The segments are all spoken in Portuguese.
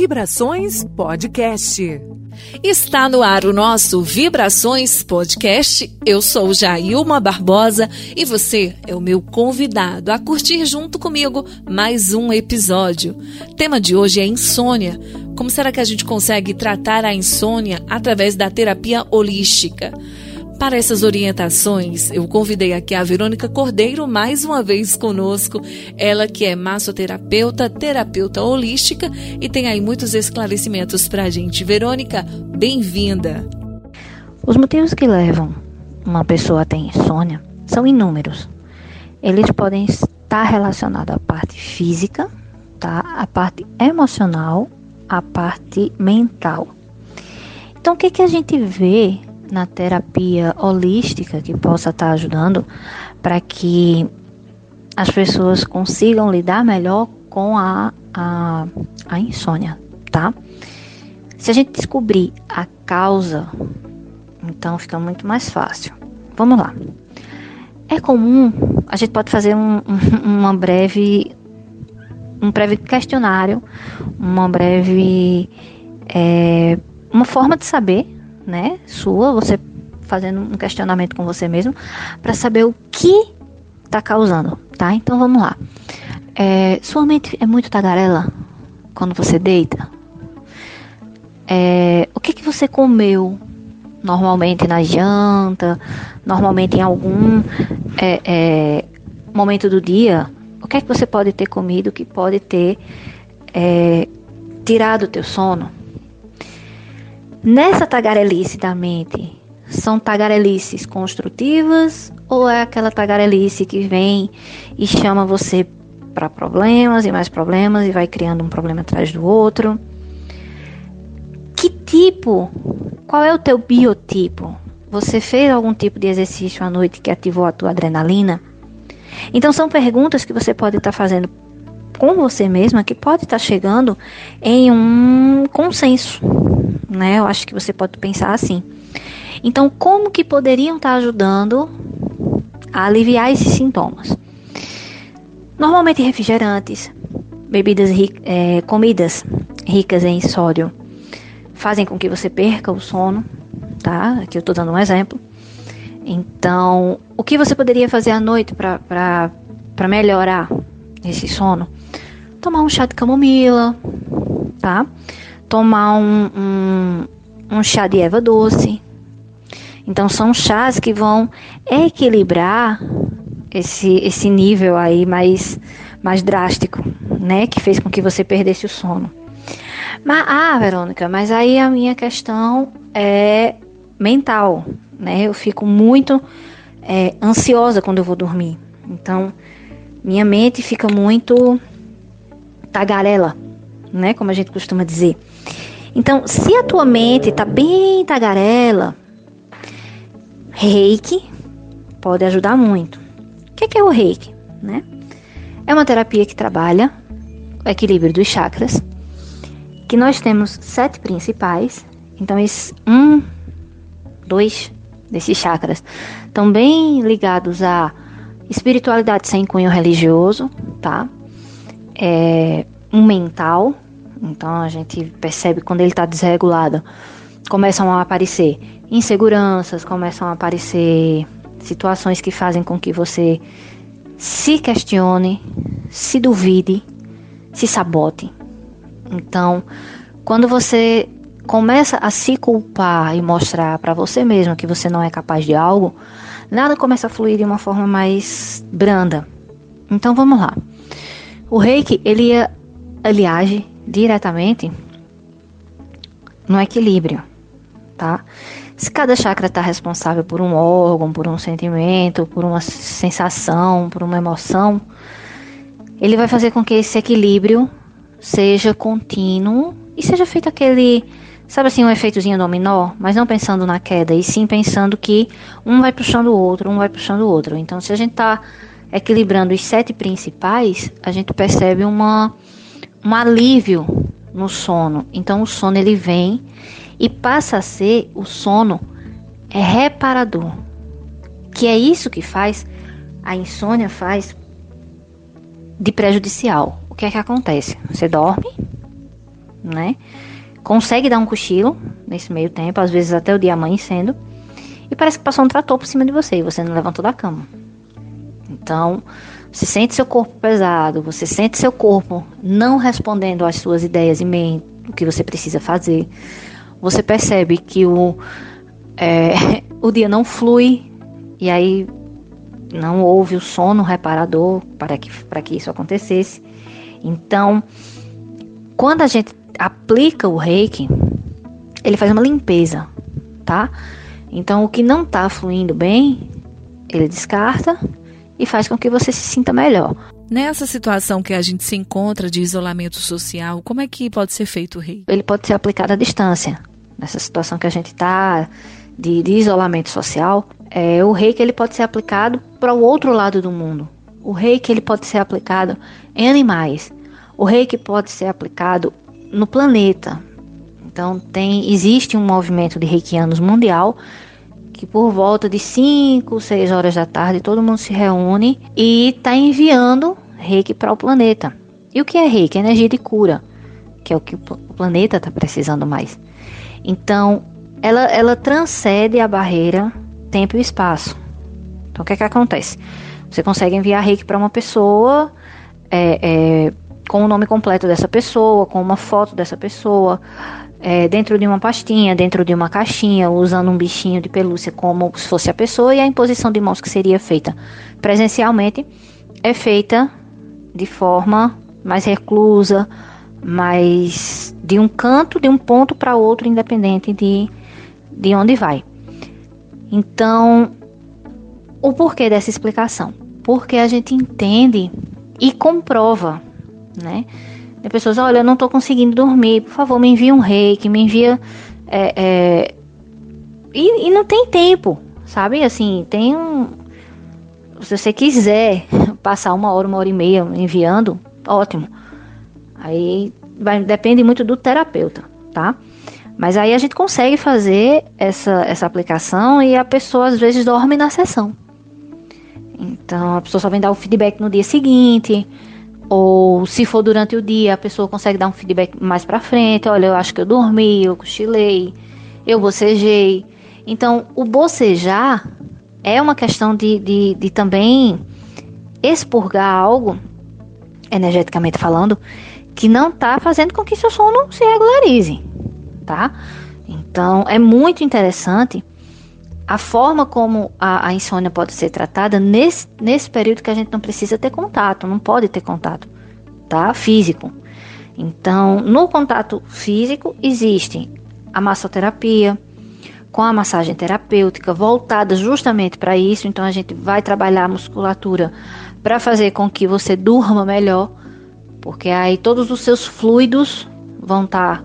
Vibrações Podcast. Está no ar o nosso Vibrações Podcast. Eu sou Jailma Barbosa e você é o meu convidado a curtir junto comigo mais um episódio. O tema de hoje é insônia. Como será que a gente consegue tratar a insônia através da terapia holística? Para essas orientações, eu convidei aqui a Verônica Cordeiro mais uma vez conosco. Ela que é massoterapeuta, terapeuta holística e tem aí muitos esclarecimentos para a gente. Verônica, bem-vinda. Os motivos que levam uma pessoa a ter insônia são inúmeros. Eles podem estar relacionados à parte física, tá? à parte emocional, à parte mental. Então, o que, que a gente vê na terapia holística que possa estar ajudando para que as pessoas consigam lidar melhor com a, a, a insônia, tá? Se a gente descobrir a causa, então fica muito mais fácil. Vamos lá. É comum, a gente pode fazer um, um, uma breve, um breve questionário, uma breve, é, uma forma de saber né, sua, você fazendo um questionamento com você mesmo, para saber o que está causando, tá? Então vamos lá. É, sua mente é muito tagarela quando você deita? É, o que, que você comeu normalmente na janta, normalmente em algum é, é momento do dia? O que é que você pode ter comido que pode ter é, tirado o teu sono? Nessa tagarelice da mente, são tagarelices construtivas ou é aquela tagarelice que vem e chama você para problemas e mais problemas e vai criando um problema atrás do outro? Que tipo? Qual é o teu biotipo? Você fez algum tipo de exercício à noite que ativou a tua adrenalina? Então são perguntas que você pode estar tá fazendo com você mesma que pode estar tá chegando em um consenso né? Eu acho que você pode pensar assim. Então, como que poderiam estar ajudando a aliviar esses sintomas? Normalmente refrigerantes, bebidas, é, comidas ricas em sódio fazem com que você perca o sono, tá? Aqui eu estou dando um exemplo. Então, o que você poderia fazer à noite para melhorar esse sono? Tomar um chá de camomila, tá? tomar um, um, um chá de erva doce. Então são chás que vão equilibrar esse, esse nível aí mais, mais drástico, né? Que fez com que você perdesse o sono. Mas, ah, Verônica, mas aí a minha questão é mental, né? Eu fico muito é, ansiosa quando eu vou dormir. Então, minha mente fica muito tagarela, né? Como a gente costuma dizer. Então, se a tua mente está bem tagarela, reiki pode ajudar muito. O que é, é o reiki? Né? É uma terapia que trabalha o equilíbrio dos chakras, que nós temos sete principais. Então, esses um, dois desses chakras estão bem ligados à espiritualidade sem cunho religioso, tá? É, um mental, então a gente percebe quando ele está desregulado, começam a aparecer inseguranças, começam a aparecer situações que fazem com que você se questione, se duvide, se sabote. Então, quando você começa a se culpar e mostrar para você mesmo que você não é capaz de algo, nada começa a fluir de uma forma mais branda. Então vamos lá. O reiki, ele, ele age diretamente no equilíbrio, tá? Se cada chakra está responsável por um órgão, por um sentimento, por uma sensação, por uma emoção, ele vai fazer com que esse equilíbrio seja contínuo e seja feito aquele, sabe assim, um efeitozinho dominó, mas não pensando na queda, e sim pensando que um vai puxando o outro, um vai puxando o outro. Então, se a gente está equilibrando os sete principais, a gente percebe uma um alívio no sono. Então o sono ele vem e passa a ser o sono é reparador. Que é isso que faz a insônia faz de prejudicial. O que é que acontece? Você dorme, né? Consegue dar um cochilo nesse meio tempo, às vezes até o dia amanhecendo, e parece que passou um trator por cima de você e você não levantou da cama. Então, você sente seu corpo pesado, você sente seu corpo não respondendo às suas ideias e mente, o que você precisa fazer. Você percebe que o, é, o dia não flui e aí não houve o sono reparador para que, para que isso acontecesse. Então, quando a gente aplica o reiki, ele faz uma limpeza, tá? Então, o que não está fluindo bem, ele descarta e faz com que você se sinta melhor. Nessa situação que a gente se encontra de isolamento social, como é que pode ser feito o reiki? Ele pode ser aplicado à distância. Nessa situação que a gente está de, de, isolamento social, é, o reiki ele pode ser aplicado para o outro lado do mundo. O reiki ele pode ser aplicado em animais. O reiki pode ser aplicado no planeta. Então tem existe um movimento de reikianos mundial que por volta de 5, 6 horas da tarde todo mundo se reúne e está enviando reiki para o planeta. E o que é reiki? Energia de cura, que é o que o planeta está precisando mais. Então, ela, ela transcende a barreira tempo e espaço. Então, o que é que acontece? Você consegue enviar reiki para uma pessoa é, é, com o nome completo dessa pessoa, com uma foto dessa pessoa, é, dentro de uma pastinha, dentro de uma caixinha, usando um bichinho de pelúcia como se fosse a pessoa, e a imposição de mãos que seria feita presencialmente é feita de forma mais reclusa, mais de um canto, de um ponto para outro, independente de, de onde vai. Então, o porquê dessa explicação? Porque a gente entende e comprova, né? Pessoas, olha, eu não estou conseguindo dormir, por favor, me envia um reiki, me envia. É, é... E, e, não tem tempo, sabe? Assim, tem um. Se você quiser passar uma hora, uma hora e meia enviando, ótimo. Aí vai, depende muito do terapeuta, tá? Mas aí a gente consegue fazer essa, essa aplicação e a pessoa às vezes dorme na sessão. Então a pessoa só vem dar o feedback no dia seguinte, ou se for durante o dia, a pessoa consegue dar um feedback mais para frente. Olha, eu acho que eu dormi, eu cochilei, eu bocejei. Então, o bocejar é uma questão de, de, de também expurgar algo, energeticamente falando, que não está fazendo com que seu sono se regularize, tá? Então, é muito interessante a forma como a, a, insônia pode ser tratada nesse, nesse período que a gente não precisa ter contato, não pode ter contato, tá? Físico. Então, no contato físico existe a massoterapia, com a massagem terapêutica voltada justamente para isso. Então, a gente vai trabalhar a musculatura para fazer com que você durma melhor, porque aí todos os seus fluidos vão estar, tá,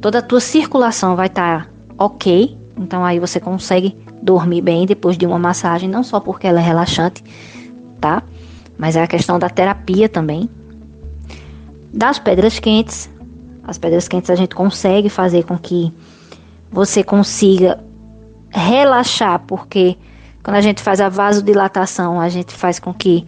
toda a tua circulação vai estar tá ok, então aí você consegue dormir bem depois de uma massagem, não só porque ela é relaxante, tá? Mas é a questão da terapia também. Das pedras quentes, as pedras quentes a gente consegue fazer com que você consiga relaxar, porque quando a gente faz a vasodilatação, a gente faz com que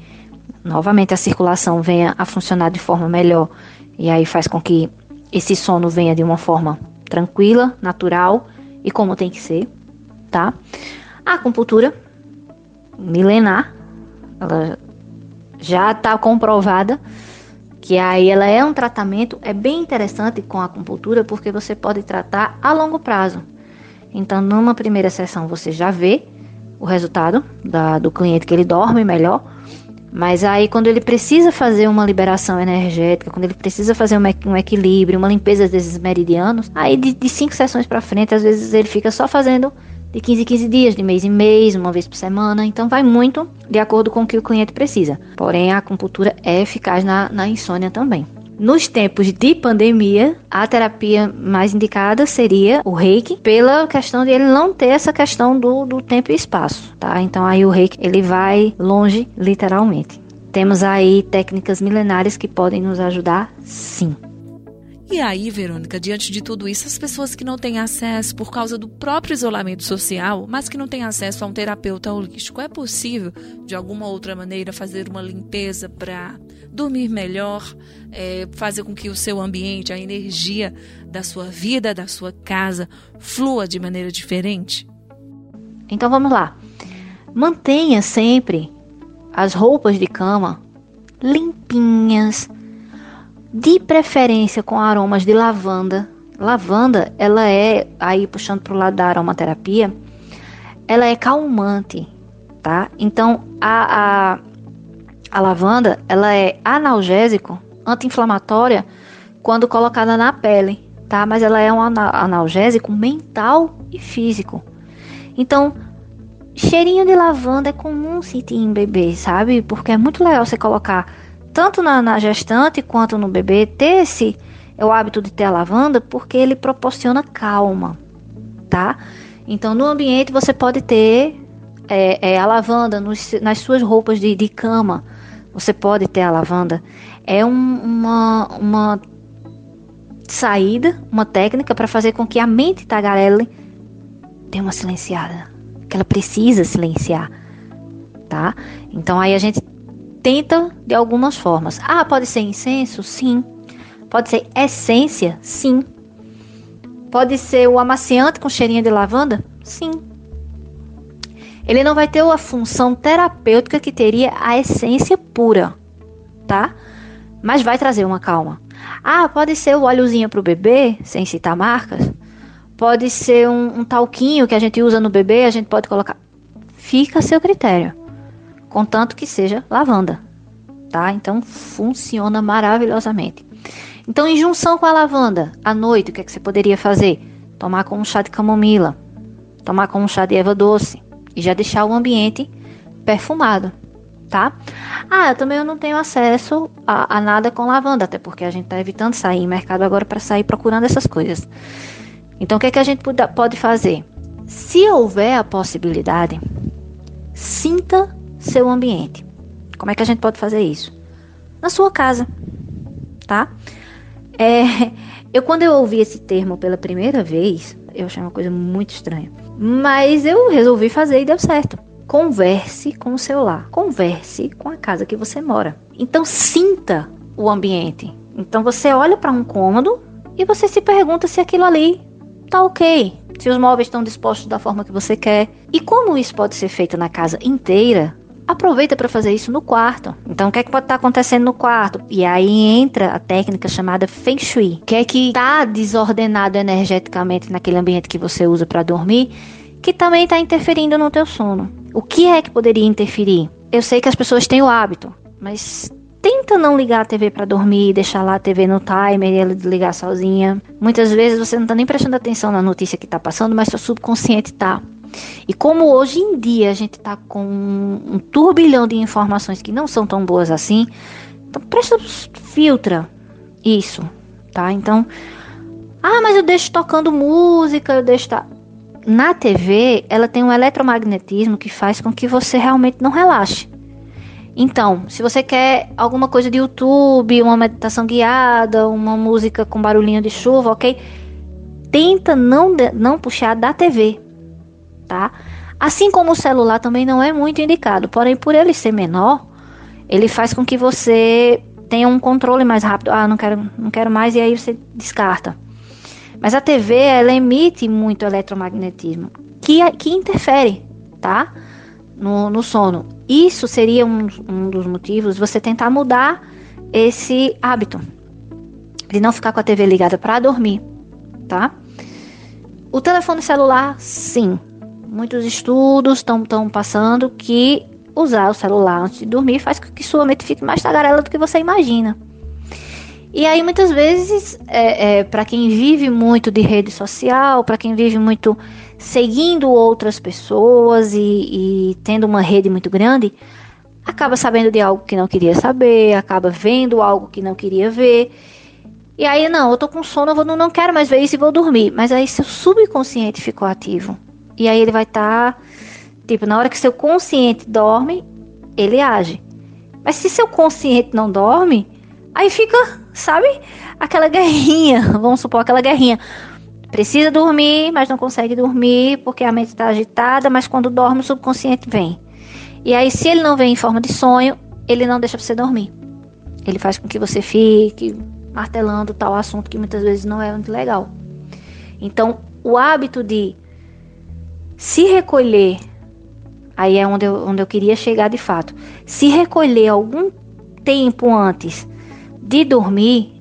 novamente a circulação venha a funcionar de forma melhor e aí faz com que esse sono venha de uma forma tranquila, natural e como tem que ser, tá? A acupuntura milenar, ela já está comprovada que aí ela é um tratamento, é bem interessante com a acupuntura porque você pode tratar a longo prazo. Então, numa primeira sessão você já vê o resultado da, do cliente que ele dorme melhor, mas aí, quando ele precisa fazer uma liberação energética, quando ele precisa fazer um, um equilíbrio, uma limpeza desses meridianos, aí de, de cinco sessões para frente, às vezes ele fica só fazendo de 15 em 15 dias, de mês em mês, uma vez por semana. Então, vai muito de acordo com o que o cliente precisa. Porém, a acupuntura é eficaz na, na insônia também. Nos tempos de pandemia, a terapia mais indicada seria o reiki, pela questão de ele não ter essa questão do, do tempo e espaço, tá? Então aí o reiki ele vai longe, literalmente. Temos aí técnicas milenares que podem nos ajudar, sim. E aí, Verônica, diante de tudo isso, as pessoas que não têm acesso por causa do próprio isolamento social, mas que não têm acesso a um terapeuta holístico, é possível, de alguma outra maneira, fazer uma limpeza para dormir melhor, é, fazer com que o seu ambiente, a energia da sua vida, da sua casa, flua de maneira diferente? Então vamos lá. Mantenha sempre as roupas de cama limpinhas, de preferência com aromas de lavanda. Lavanda, ela é, aí puxando para o lado da aromaterapia, ela é calmante, tá? Então, a, a, a lavanda, ela é analgésico, anti-inflamatória, quando colocada na pele, tá? Mas ela é um analgésico mental e físico. Então, cheirinho de lavanda é comum sentir em bebê, sabe? Porque é muito legal você colocar tanto na, na gestante quanto no bebê, ter esse é o hábito de ter a lavanda porque ele proporciona calma, tá? Então, no ambiente você pode ter é, é, a lavanda nos, nas suas roupas de, de, cama. Você pode ter a lavanda. É um, uma, uma saída, uma técnica para fazer com que a mente tagarele dê uma silenciada. Que ela precisa silenciar, tá? Então aí a gente tenta de algumas formas. Ah, pode ser incenso? Sim. Pode ser essência? Sim. Pode ser o amaciante com cheirinho de lavanda? Sim. Ele não vai ter a função terapêutica que teria a essência pura, tá? Mas vai trazer uma calma. Ah, pode ser o óleozinho para o bebê, sem citar marcas. Pode ser um, um talquinho que a gente usa no bebê, a gente pode colocar. Fica a seu critério contanto que seja lavanda, tá? Então funciona maravilhosamente. Então, em junção com a lavanda, à noite, o que, é que você poderia fazer? Tomar com um chá de camomila, tomar com um chá de erva doce e já deixar o ambiente perfumado, tá? Ah, eu também não tenho acesso a, a nada com lavanda, até porque a gente está evitando sair em mercado agora para sair procurando essas coisas. Então, o que, é que a gente pode fazer? Se houver a possibilidade, sinta seu ambiente. Como é que a gente pode fazer isso? Na sua casa, tá? É, eu quando eu ouvi esse termo pela primeira vez, eu achei uma coisa muito estranha. Mas eu resolvi fazer e deu certo. Converse com o seu lar. Converse com a casa que você mora. Então sinta o ambiente. Então você olha para um cômodo e você se pergunta se aquilo ali tá ok, se os móveis estão dispostos da forma que você quer. E como isso pode ser feito na casa inteira, aproveita para fazer isso no quarto. Então, o que é que pode estar tá acontecendo no quarto? E aí entra a técnica chamada Feng Shui, que é que está desordenado energeticamente naquele ambiente que você usa para dormir, que também está interferindo no teu sono. O que é que poderia interferir? Eu sei que as pessoas têm o hábito, mas tenta não ligar a TV para dormir, deixar lá a TV no timer e ela desligar sozinha. Muitas vezes você não está nem prestando atenção na notícia que está passando, mas seu subconsciente está. E como hoje em dia a gente está com um turbilhão de informações que não são tão boas assim, então presta, filtra isso, tá? Então, ah, mas eu deixo tocando música, eu deixo. Tá... Na TV, ela tem um eletromagnetismo que faz com que você realmente não relaxe. Então, se você quer alguma coisa de YouTube, uma meditação guiada, uma música com barulhinho de chuva, ok? Tenta não, não puxar da TV, tá? Assim como o celular também não é muito indicado, porém por ele ser menor, ele faz com que você tenha um controle mais rápido. Ah, não quero, não quero mais e aí você descarta. Mas a TV ela emite muito eletromagnetismo que, que interfere, tá? No, no sono. Isso seria um, um dos motivos você tentar mudar esse hábito de não ficar com a TV ligada para dormir, tá? O telefone celular, sim, muitos estudos estão passando que usar o celular antes de dormir faz com que sua mente fique mais tagarela do que você imagina. E aí, muitas vezes, é, é, para quem vive muito de rede social, para quem vive muito seguindo outras pessoas e, e tendo uma rede muito grande, acaba sabendo de algo que não queria saber, acaba vendo algo que não queria ver. E aí, não, eu tô com sono, eu não quero mais ver isso e vou dormir. Mas aí seu subconsciente ficou ativo. E aí ele vai estar, tá, tipo, na hora que seu consciente dorme, ele age. Mas se seu consciente não dorme, aí fica, sabe? aquela guerrinha, vamos supor aquela guerrinha. Precisa dormir, mas não consegue dormir porque a mente está agitada, mas quando dorme o subconsciente vem. E aí, se ele não vem em forma de sonho, ele não deixa você dormir. Ele faz com que você fique martelando tal assunto que muitas vezes não é muito legal. Então, o hábito de se recolher, aí é onde eu, onde eu queria chegar de fato, se recolher algum tempo antes de dormir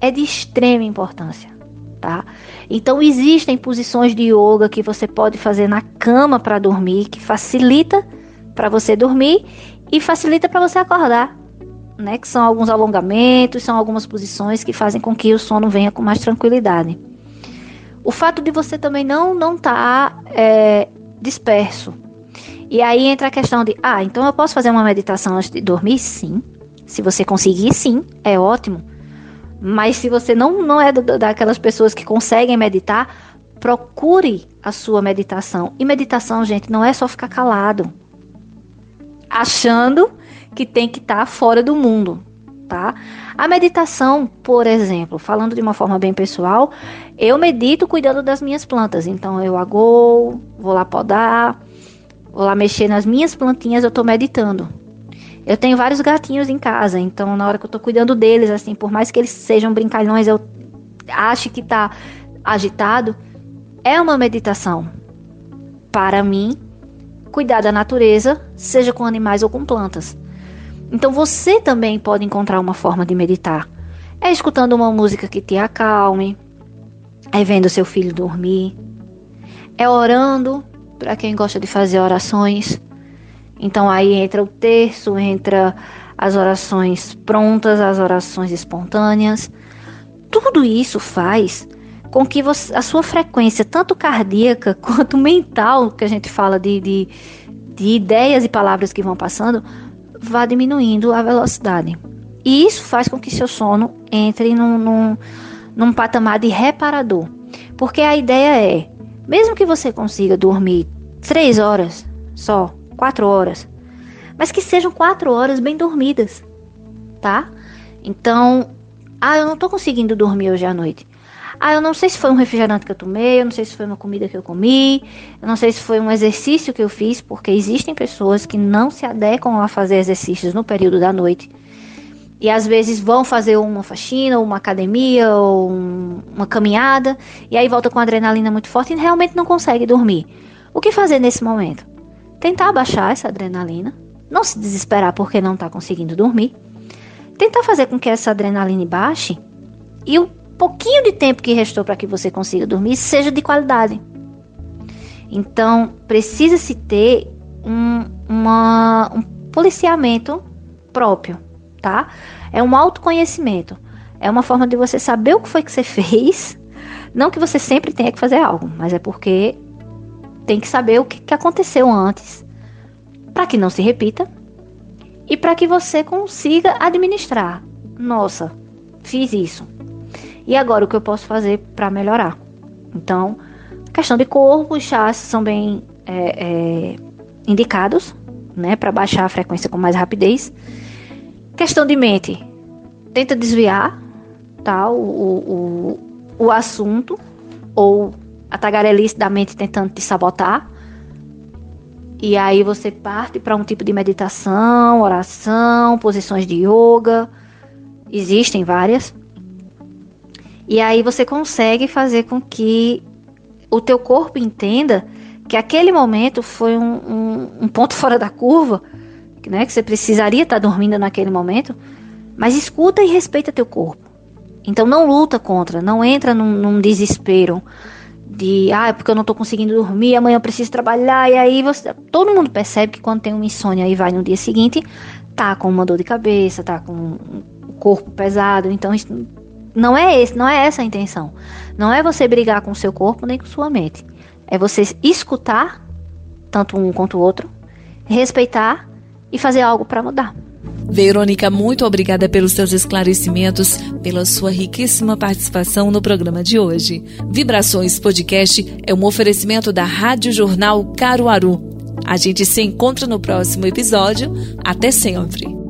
é de extrema importância, tá? Então existem posições de yoga que você pode fazer na cama para dormir, que facilita para você dormir e facilita para você acordar né, que são alguns alongamentos, são algumas posições que fazem com que o sono venha com mais tranquilidade. O fato de você também não não estar tá, é, disperso. E aí entra a questão de, ah, então eu posso fazer uma meditação antes de dormir? Sim. Se você conseguir, sim, é ótimo. Mas se você não, não é daquelas pessoas que conseguem meditar, procure a sua meditação. E meditação, gente, não é só ficar calado, achando que tem que estar tá fora do mundo, tá? A meditação, por exemplo, falando de uma forma bem pessoal, eu medito cuidando das minhas plantas. Então eu agoo, vou lá podar, vou lá mexer nas minhas plantinhas, eu estou meditando. Eu tenho vários gatinhos em casa, então na hora que eu estou cuidando deles, assim, por mais que eles sejam brincalhões, eu acho que está agitado, é uma meditação. Para mim, cuidar da natureza, seja com animais ou com plantas. Então você também pode encontrar uma forma de meditar. É escutando uma música que te acalme, é vendo seu filho dormir, é orando, para quem gosta de fazer orações. Então aí entra o terço, entra as orações prontas, as orações espontâneas. Tudo isso faz com que você, a sua frequência, tanto cardíaca quanto mental, que a gente fala de, de, de ideias e palavras que vão passando, vá diminuindo a velocidade. E isso faz com que seu sono entre num, num, num patamar de reparador. Porque a ideia é, mesmo que você consiga dormir três horas só, quatro horas, mas que sejam quatro horas bem dormidas, tá? Então, ah, eu não tô conseguindo dormir hoje à noite. Ah, eu não sei se foi um refrigerante que eu tomei, eu não sei se foi uma comida que eu comi, eu não sei se foi um exercício que eu fiz, porque existem pessoas que não se adequam a fazer exercícios no período da noite. E às vezes vão fazer uma faxina, ou uma academia, ou um, uma caminhada, e aí volta com adrenalina muito forte e realmente não consegue dormir. O que fazer nesse momento? Tentar baixar essa adrenalina, não se desesperar porque não está conseguindo dormir, tentar fazer com que essa adrenalina baixe e o pouquinho de tempo que restou para que você consiga dormir seja de qualidade. Então, precisa-se ter um, uma, um policiamento próprio, tá? É um autoconhecimento. É uma forma de você saber o que foi que você fez. Não que você sempre tenha que fazer algo, mas é porque tem que saber o que, que aconteceu antes, para que não se repita e para que você consiga administrar. Nossa, fiz isso e agora o que eu posso fazer para melhorar? Então, questão de corpo, os chás são bem é, é, indicados, né, para baixar a frequência com mais rapidez. Questão de mente, tenta desviar, tá, o, o, o assunto ou a tagarelice da mente tentando te sabotar. E aí você parte para um tipo de meditação, oração, posições de yoga. Existem várias. E aí você consegue fazer com que o teu corpo entenda que aquele momento foi um, um, um ponto fora da curva, né? Que você precisaria estar dormindo naquele momento, mas escuta e respeita teu corpo. Então não luta contra, não entra num, num desespero de ah, é porque eu não estou conseguindo dormir, amanhã eu preciso trabalhar, e aí você. Todo mundo percebe que quando tem uma insônia e vai no dia seguinte, tá com uma dor de cabeça, tá com o corpo pesado, então isso não é esse, não é essa a intenção. Não é você brigar com o seu corpo nem com sua mente. É você escutar tanto um quanto o outro, respeitar e fazer algo para mudar. Verônica, muito obrigada pelos seus esclarecimentos, pela sua riquíssima participação no programa de hoje. Vibrações Podcast é um oferecimento da Rádio Jornal Caruaru. A gente se encontra no próximo episódio. Até sempre.